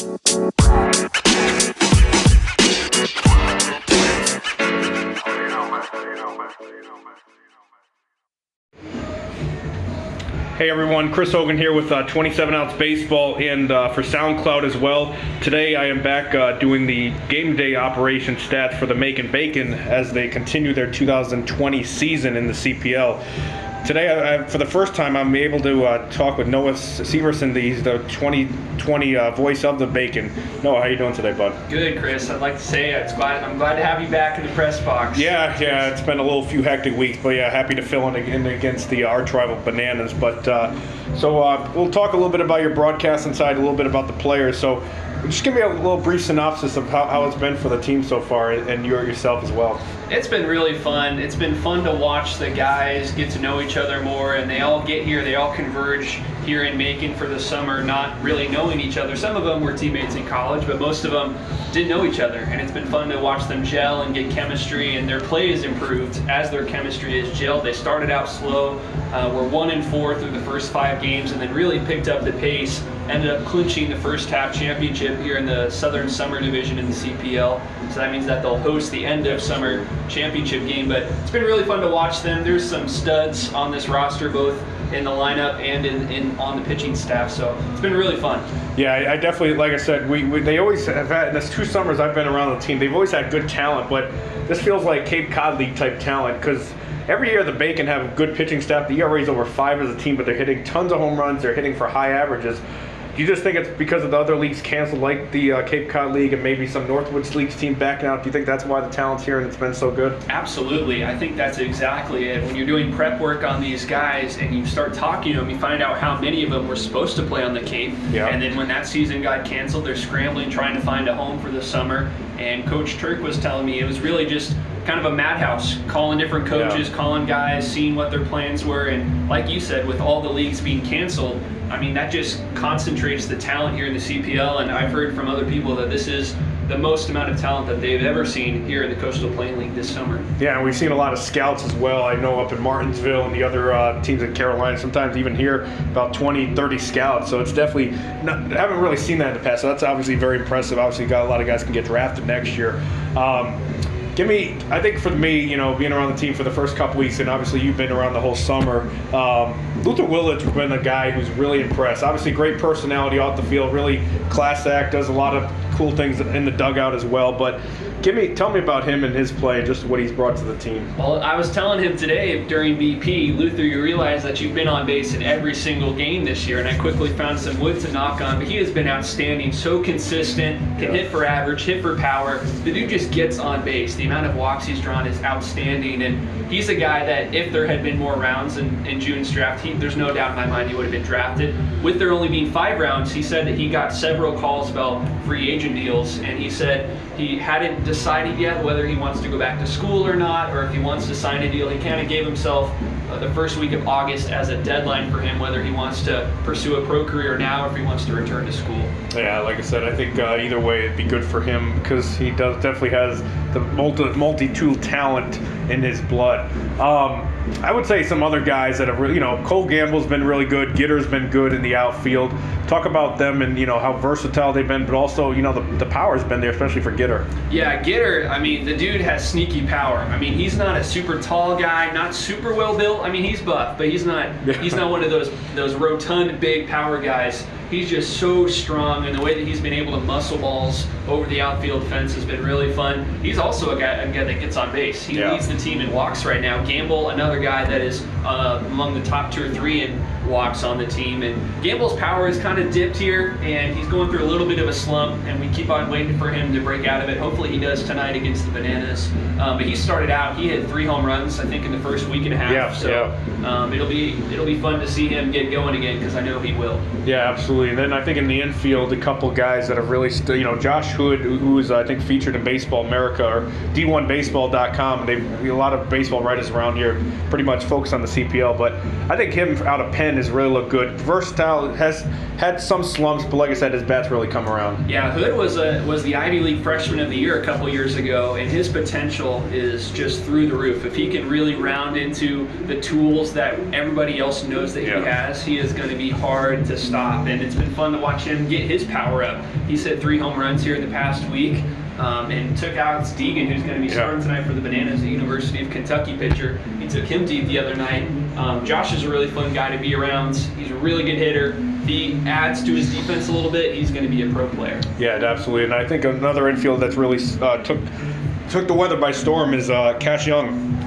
Hey everyone, Chris Hogan here with uh, 27 Ounce Baseball and uh, for SoundCloud as well. Today I am back uh, doing the game day operation stats for the Macon Bacon as they continue their 2020 season in the CPL. Today, I, I, for the first time, I'm able to uh, talk with Noah Syverson, He's the 2020 uh, voice of the Bacon. Noah, how you doing today, bud? Good, Chris. I'd like to say it's glad, I'm glad to have you back in the press box. Yeah, yeah, it's been a little few hectic weeks, but yeah, happy to fill in, in against the arch rival Bananas. But uh, so uh, we'll talk a little bit about your broadcasting side, a little bit about the players. So just give me a little brief synopsis of how, how it's been for the team so far and you yourself as well. It's been really fun. It's been fun to watch the guys get to know each other more, and they all get here. They all converge here in Macon for the summer, not really knowing each other. Some of them were teammates in college, but most of them didn't know each other, and it's been fun to watch them gel and get chemistry. And their play has improved as their chemistry is gelled. They started out slow, uh, were one and four through the first five games, and then really picked up the pace. Ended up clinching the first half championship here in the Southern Summer Division in the CPL. So that means that they'll host the end of summer championship game. But it's been really fun to watch them. There's some studs on this roster, both in the lineup and in, in on the pitching staff. So it's been really fun. Yeah, I, definitely, like I said, we, we, they always have had. This two summers I've been around the team, they've always had good talent, but this feels like Cape Cod League type talent because. Every year the Bacon have good pitching staff. The ERA is over five as a team, but they're hitting tons of home runs. They're hitting for high averages. Do you just think it's because of the other leagues canceled, like the uh, Cape Cod League and maybe some Northwoods Leagues team backing out? Do you think that's why the talent's here and it's been so good? Absolutely. I think that's exactly it. When you're doing prep work on these guys and you start talking to them, you find out how many of them were supposed to play on the Cape. Yeah. And then when that season got canceled, they're scrambling, trying to find a home for the summer. And Coach Turk was telling me it was really just kind of a madhouse, calling different coaches, yeah. calling guys, seeing what their plans were. And like you said, with all the leagues being canceled, I mean, that just concentrates the talent here in the CPL. And I've heard from other people that this is the most amount of talent that they've ever seen here in the Coastal Plain League this summer. Yeah, and we've seen a lot of scouts as well. I know up in Martinsville and the other uh, teams in Carolina, sometimes even here, about 20, 30 scouts. So it's definitely, not, I haven't really seen that in the past. So that's obviously very impressive. Obviously, got a lot of guys can get drafted next year. Um, give me i think for me you know being around the team for the first couple weeks and obviously you've been around the whole summer um, luther willits has been a guy who's really impressed. Obviously great personality off the field really class act does a lot of cool things in the dugout as well but Give me, tell me about him and his play, and just what he's brought to the team. Well, I was telling him today during BP, Luther, you realize that you've been on base in every single game this year, and I quickly found some wood to knock on. But he has been outstanding, so consistent, can yeah. hit for average, hit for power. The dude just gets on base. The amount of walks he's drawn is outstanding, and he's a guy that if there had been more rounds in, in June's draft, he, there's no doubt in my mind he would have been drafted. With there only being five rounds, he said that he got several calls about free agent deals, and he said he hadn't decided yet whether he wants to go back to school or not, or if he wants to sign a deal. He kind of gave himself uh, the first week of August as a deadline for him, whether he wants to pursue a pro career now or if he wants to return to school. Yeah, like I said, I think uh, either way it'd be good for him because he does definitely has the multi multi tool talent in his blood. Um, I would say some other guys that have really, you know, Cole Gamble's been really good. Gitter's been good in the outfield. Talk about them and, you know, how versatile they've been, but also, you know, the, the power's been there, especially for Gitter. Yeah, Gitter, I mean, the dude has sneaky power. I mean, he's not a super tall guy, not super well built. I mean, he's buff, but he's not he's not one of those those rotund big power guys he's just so strong, and the way that he's been able to muscle balls over the outfield fence has been really fun. He's also a guy, a guy that gets on base. He yeah. leads the team in walks right now. Gamble, another guy that is uh, among the top two or three in walks on the team. And Gamble's power is kind of dipped here, and he's going through a little bit of a slump, and we keep on waiting for him to break out of it. Hopefully, he does tonight against the Bananas. Um, but he started out; he had three home runs, I think, in the first week and a half. Yeah, so yeah. Um, it'll be it'll be fun to see him get going again because I know he will. Yeah, absolutely. And then I think in the infield, a couple guys that have really, st- you know, Josh Hood, who is I think featured in Baseball America or D1Baseball.com. They've a lot of baseball writers around here pretty much focus on the CPL, but I think him out of Penn has really looked good. Versatile, has had some slumps, but like I said, his bat's really come around. Yeah, Hood was a was the Ivy League Freshman of the Year a couple years ago, and his potential is just through the roof. If he can really round into the tools that everybody else knows that yeah. he has, he is going to be hard to stop. And it's been fun to watch him get his power up. He's hit three home runs here in the past week. Um, and took out Deegan, who's going to be Yeah. starting tonight for the Bananas, the University of Kentucky pitcher. He took him deep the other night. Um, Josh is a really fun guy to be around. He's a really good hitter. If he adds to his defense a little bit, he's going to be a pro player. Yeah, absolutely. And I think another infield that's really uh, took took the weather by storm is uh, Cash Young.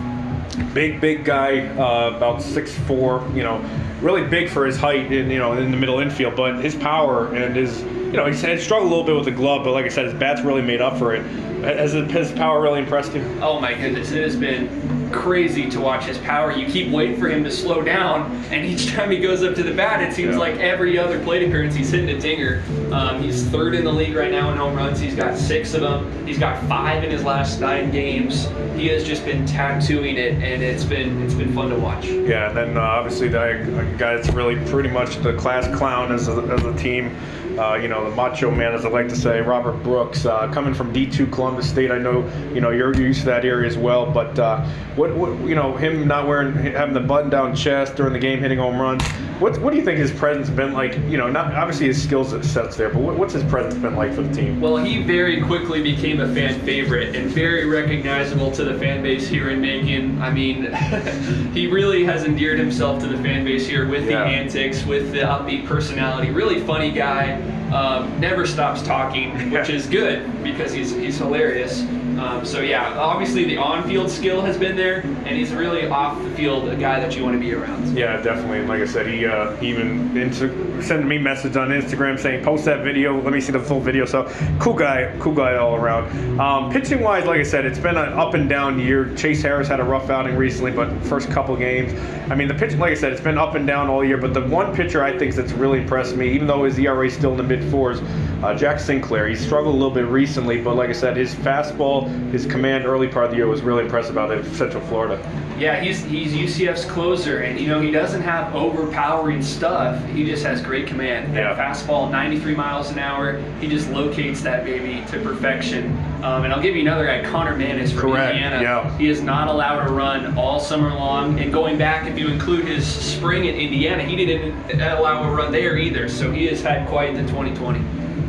Big, big guy, uh, about six four. You know, really big for his height. In you know, in the middle infield, but his power and his you know, he's had struggled a little bit with the glove, but like I said, his bat's really made up for it. Has his power really impressed you? Oh my goodness, it has been crazy to watch his power. You keep waiting for him to slow down, and each time he goes up to the bat, it seems Yeah. like every other plate appearance he's hitting a dinger. Um, he's third in the league right now in home runs. He's got six of them. He's got five in his last nine games. He has just been tattooing it, and it's been it's been fun to watch. Yeah, and then uh, obviously the a guy that's really pretty much the class clown as a, as a team. Uh, you know, the macho man, as I like to say, Robert Brooks, uh, coming from D2 Columbus State. I know, you know, you're used to that area as well. But uh, what, what, you know, him not wearing, having the button-down chest during the game, hitting home runs. What, what do you think his presence been like? You know, not obviously his skills sets there, but what, what's his presence been like for the team? Well, he very quickly became a fan favorite and very recognizable to the fan base here in Macon. I mean, he really has endeared himself to the fan base here with Yeah. the antics, with the upbeat personality. Really funny guy. Um, never stops talking, which is good because he's he's hilarious. Um, so yeah, obviously the on-field skill has been there, and he's really off the field a guy that you want to be around. Yeah, definitely. And like I said, he, uh, even into, sent me message on Instagram saying, "Post that video. Let me see the full video." So cool guy, cool guy all around. Um, pitching wise, like I said, it's been an up and down year. Chase Harris had a rough outing recently, but first couple games, I mean, the pitching, like I said, it's been up and down all year. But the one pitcher I think that's really impressed me, even though his ERA is still in the mid fours, uh, Jack Sinclair. He struggled a little bit recently, but like I said, his fastball, his command early part of the year was really impressive out of Central Florida. Yeah, he's he's UCF's closer, and you know he doesn't have overpowering stuff. He just has great command. That Yeah. fastball, 93 miles an hour. He just locates that baby to perfection. Um, and I'll give you another guy, Connor Manis from Correct, Indiana. yeah. He is not allowed to run all summer long. And going back, if you include his spring at Indiana, he didn't allow a run there either. So he has had quite the 2020.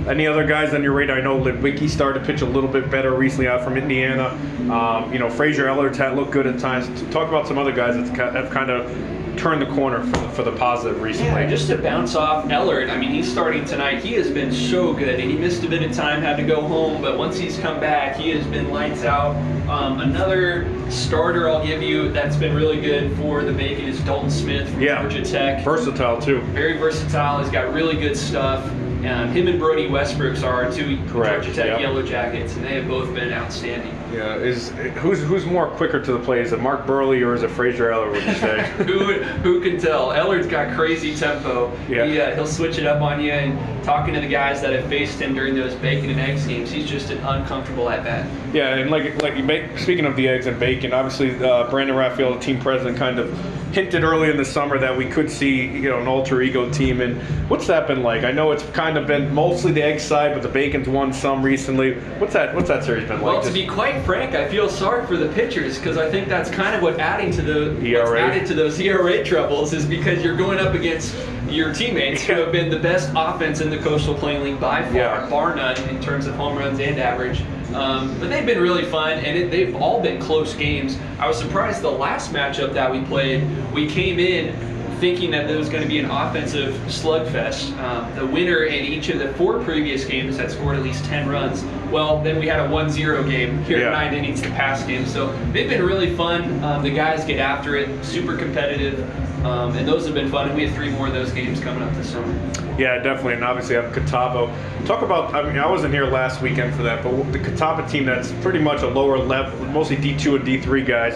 Any other guys on your radar? I know Lidwicki started to pitch a little bit better recently out from Indiana. Um, you know, Ellard's had looked good at times. Talk about some other guys that have kind of turned the corner for the, for the positive recently. Yeah, just to bounce off Ellard, I mean, he's starting tonight. He has been so good, and he missed a bit of time, had to go home, but once he's come back, he has been lights out. Um, another starter I'll give you that's been really good for the Bacon is Dalton Smith from Yeah. Georgia Tech. Versatile too. Very versatile. He's got really good stuff. Um, him and Brody Westbrooks are our two Correct, Georgia Tech yep. Yellow Jackets, and they have both been outstanding. Yeah, is who's who's more quicker to the plate? Is it Mark Buehrle or is it Fraser Ellard? Would you say? who who can tell? Ellard's got crazy tempo. Yeah. He, uh, he'll switch it up on you. And talking to the guys that have faced him during those bacon and eggs games, he's just an uncomfortable at bat. Yeah, and like like you make, speaking of the eggs and bacon, obviously uh, Brandon Raphael, the team president, kind of hinted early in the summer that we could see you know an alter ego team. And what's that been like? I know it's kind of been mostly the egg side, but the bacon's won some recently. What's that? What's that series been Well, like? to be quite frank, I feel sorry for the pitchers because I think that's kind of what adding to the what's ERA. added to those ERA troubles is because you're going up against your teammates who have been the best offense in the Coastal Plain League by far, Yeah. bar none in terms of home runs and average. Um, but they've been really fun, and it, they've all been close games. I was surprised the last matchup that we played, we came in thinking that there was going to be an offensive slugfest. Um, the winner in each of the four previous games had scored at least 10 runs. Well, then we had a 1 0 game here Yeah. at nine innings the past game. So they've been really fun. Um, the guys get after it, super competitive, um, and those have been fun. And we have three more of those games coming up this summer. Yeah, definitely, and obviously I have Catawba. Talk about. I mean, I wasn't here last weekend for that, but the Catawba team that's pretty much a lower level, mostly D2 and D3 guys.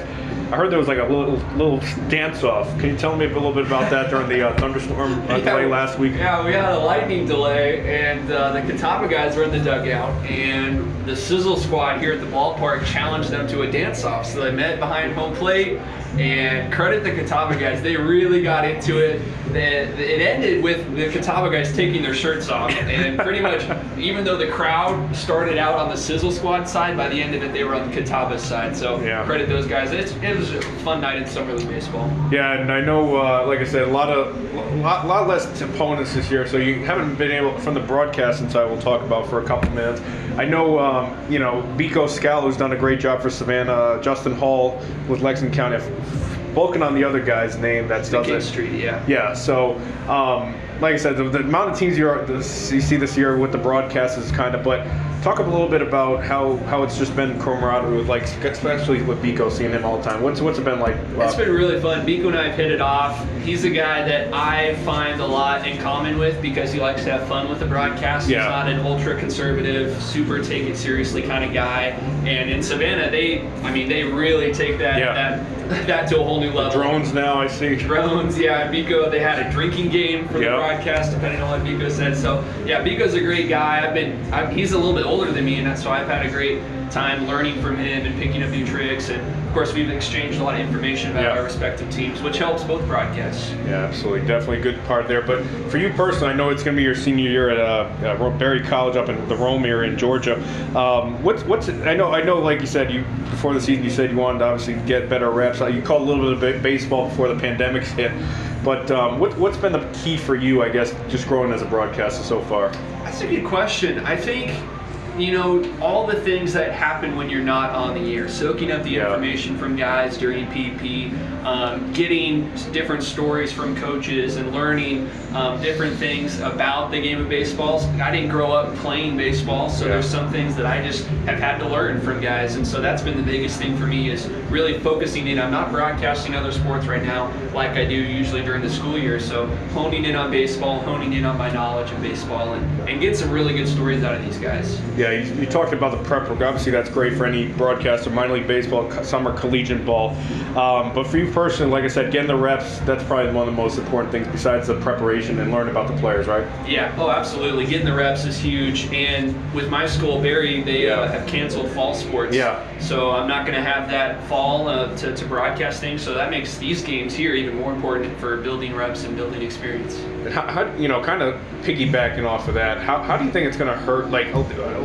I heard there was like a little little dance off. Can you tell me a little bit about that during the uh, thunderstorm uh, delay last week? Yeah, we had a lightning delay, and uh, the Catawba guys were in the dugout, and the Sizzle squad here at the ballpark challenged them to a dance-off. So they met behind home plate, and credit the Catawba guys, they really got into it. It ended with the Catawba guys taking their shirts off, and pretty much, even though the crowd started out on the Sizzle squad side, by the end of it, they were on the Catawba side. So Yeah. credit those guys. It's, it was a fun night in summer league baseball. Yeah, and I know, uh, like I said, a lot of, lot, lot less opponents this year. So you haven't been able from the broadcasting side. We'll talk about for a couple minutes. I know, um, you know, Biko Skall, who's done a great job for Savannah. Justin Hall with Lexington County. I've spoken on the other guy's name that's does King it. Street, yeah. Yeah. So, um, like I said, the, the amount of teams you, are, this, you see this year with the broadcast is kind of. But talk a little bit about how, how it's just been camaraderie with like, especially with Biko, seeing him all the time. What's what's it been like? uh, It's been really fun. Biko and I have hit it off. He's a guy that I find a lot in common with because he likes to have fun with the broadcast. Yeah. He's not an ultra conservative, super take it seriously kind of guy. And in Savannah, they, I mean, they really take that Yeah. that that to a whole new level. drones now. I see. Drones, yeah. Biko, they had a drinking game for the broadcast, depending on what Biko said. So, yeah, Biko's a great guy. I've been, i he's a little bit older than me, and that's so I've had a great time learning from him and picking up new tricks. And course, we've exchanged a lot of information about Yeah. our respective teams, which helps both broadcasts. Yeah, absolutely, definitely a good part there. But for you personally, I know it's going to be your senior year at uh, uh, Berry College up in the Rome area in Georgia. Um, what's what's I know I know like you said you before the season you said you wanted to obviously get better reps. You called a little bit of baseball before the pandemic hit. But um, what, what's been the key for you, I guess, just growing as a broadcaster so far? That's a good question. I think, you know, all the things that happen when you're not on the air, soaking up the Yeah. information from guys during BP, um, getting different stories from coaches, and learning um, different things about the game of baseball. I didn't grow up playing baseball, so Yeah. there's some things that I just have had to learn from guys, and so that's been the biggest thing for me is really focusing in. I'm not broadcasting other sports right now like I do usually during the school year, so honing in on baseball, honing in on my knowledge of baseball, and, and get some really good stories out of these guys. Yeah, you, you talked about the prep work. Obviously, that's great for any broadcaster, minor league baseball, summer collegiate ball. Um, but for you personally, like I said, getting the reps, that's probably one of the most important things besides the preparation and learning about the players, right? Yeah, oh, absolutely. Getting the reps is huge. And with my school, Berry, they Yeah. uh, have canceled fall sports. Yeah. So I'm not going to have that fall uh, to, to broadcasting. So that makes these games here even more important for building reps and building experience. And how, how you know, kind of piggybacking off of that, how, how do you think it's going to hurt? Like a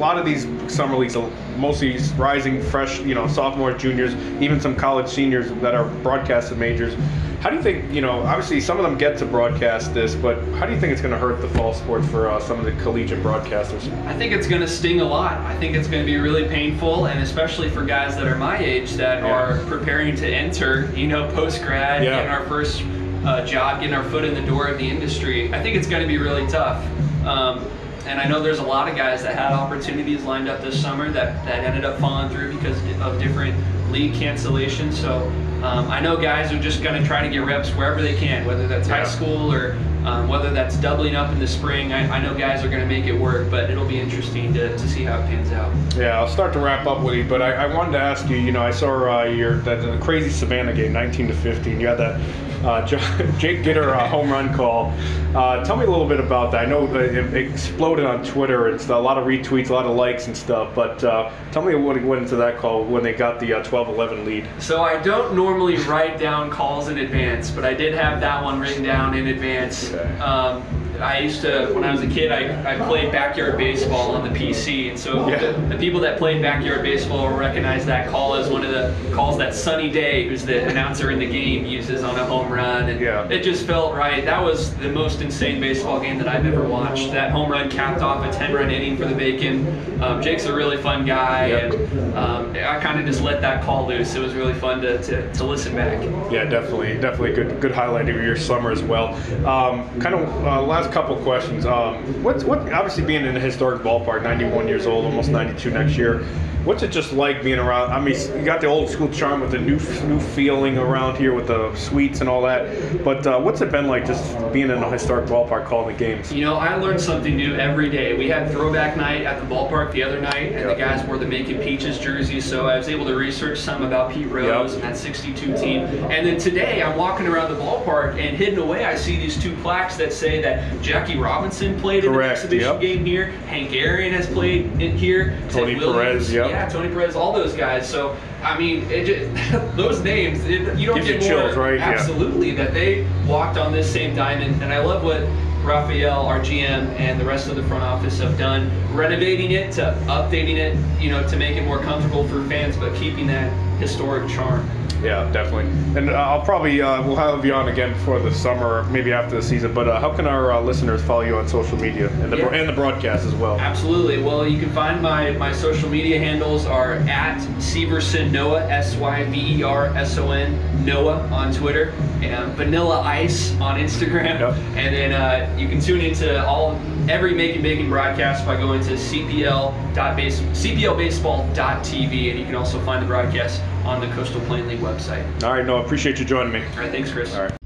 lot of these summer leagues, mostly rising fresh, you know, sophomores, juniors, even some college seniors that are broadcasted majors. How do you think, you know, obviously some of them get to broadcast this, but how do you think it's going to hurt the fall sports for uh, some of the collegiate broadcasters? I think it's going to sting a lot. I think it's going to be really painful, and especially for guys that are my age that Yeah. are preparing to enter, you know, post grad, Yeah. getting our first uh, job, getting our foot in the door of the industry. I think it's going to be really tough. Um, and I know there's a lot of guys that had opportunities lined up this summer that, that ended up falling through because of different league cancellations. So um, I know guys are just going to try to get reps wherever they can, whether that's Yeah. high school or um, whether that's doubling up in the spring. I, I know guys are going to make it work, but it'll be interesting to, to see how it pans out. Yeah, I'll start to wrap up with you, but I, I wanted to ask you. You know, I saw uh, your that the crazy Savannah game, 19 to 15. You had that uh, Jake Gitter uh, home run call. Uh, tell me a little bit about that. I know uh, it exploded on Twitter and stuff, a lot of retweets, a lot of likes and stuff. But uh, tell me what went into that call when they got the uh, 12-11 lead. So I don't normally write down calls in advance, but I did have that one written down in advance. Okay. Um, I used to, when I was a kid, I, I played backyard baseball on the PC, and so Yeah. the, the people that played backyard baseball will recognize that call as one of the calls that Sunny Day, who's the announcer in the game, uses on a home run, and Yeah. it just felt right. That was the most insane baseball game that I've ever watched. That home run capped off a 10-run inning for the Bacon. Um, Jake's a really fun guy, Yep. and um, I kind of just let that call loose. It was really fun to, to, to listen back. Yeah, definitely, definitely a good good highlight of your summer as well. Um, kind of uh, last couple questions. Um, what's what obviously being in a historic ballpark, 91 years old, almost 92 next year. What's it just like being around? I mean, you got the old school charm with the new new feeling around here with the suites and all that. But uh, what's it been like just being in a historic ballpark calling the games? You know, I learned something new every day. We had throwback night at the ballpark the other night, and Yep. the guys wore the Macon Peaches jerseys, so I was able to research some about Pete Rose Yep. and that 62 team. And then today, I'm walking around the ballpark, and hidden away, I see these two plaques that say that Jackie Robinson played in an exhibition yep. game here, Hank Aaron has played in here, Tony Williams, Perez, yep. yeah, Tony Perez, all those guys. So, I mean, it just, those names, it, you don't Gives you get more. chills, right? Yeah. Absolutely, that they walked on this same diamond, and I love what Raphael, our GM, and the rest of the front office have done, renovating it to updating it, you know, to make it more comfortable for fans, but keeping that historic charm. Yeah, definitely. And uh, I'll probably uh, we'll have you on again before the summer, maybe after the season. But uh, how can our uh, listeners follow you on social media and the Yeah. and the broadcast as well? Absolutely. Well, you can find my, my social media handles are at Syverson Noah, S Y V E R S O N Noah on Twitter, and Vanilla Ice on Instagram. Yep. And then uh, you can tune into all every Macon Bacon broadcast by going to cpl.base, cplbaseball.tv, and you can also find the broadcast on the Coastal Plain League website. All right, no, appreciate you joining me. All right, thanks, Chris. All right.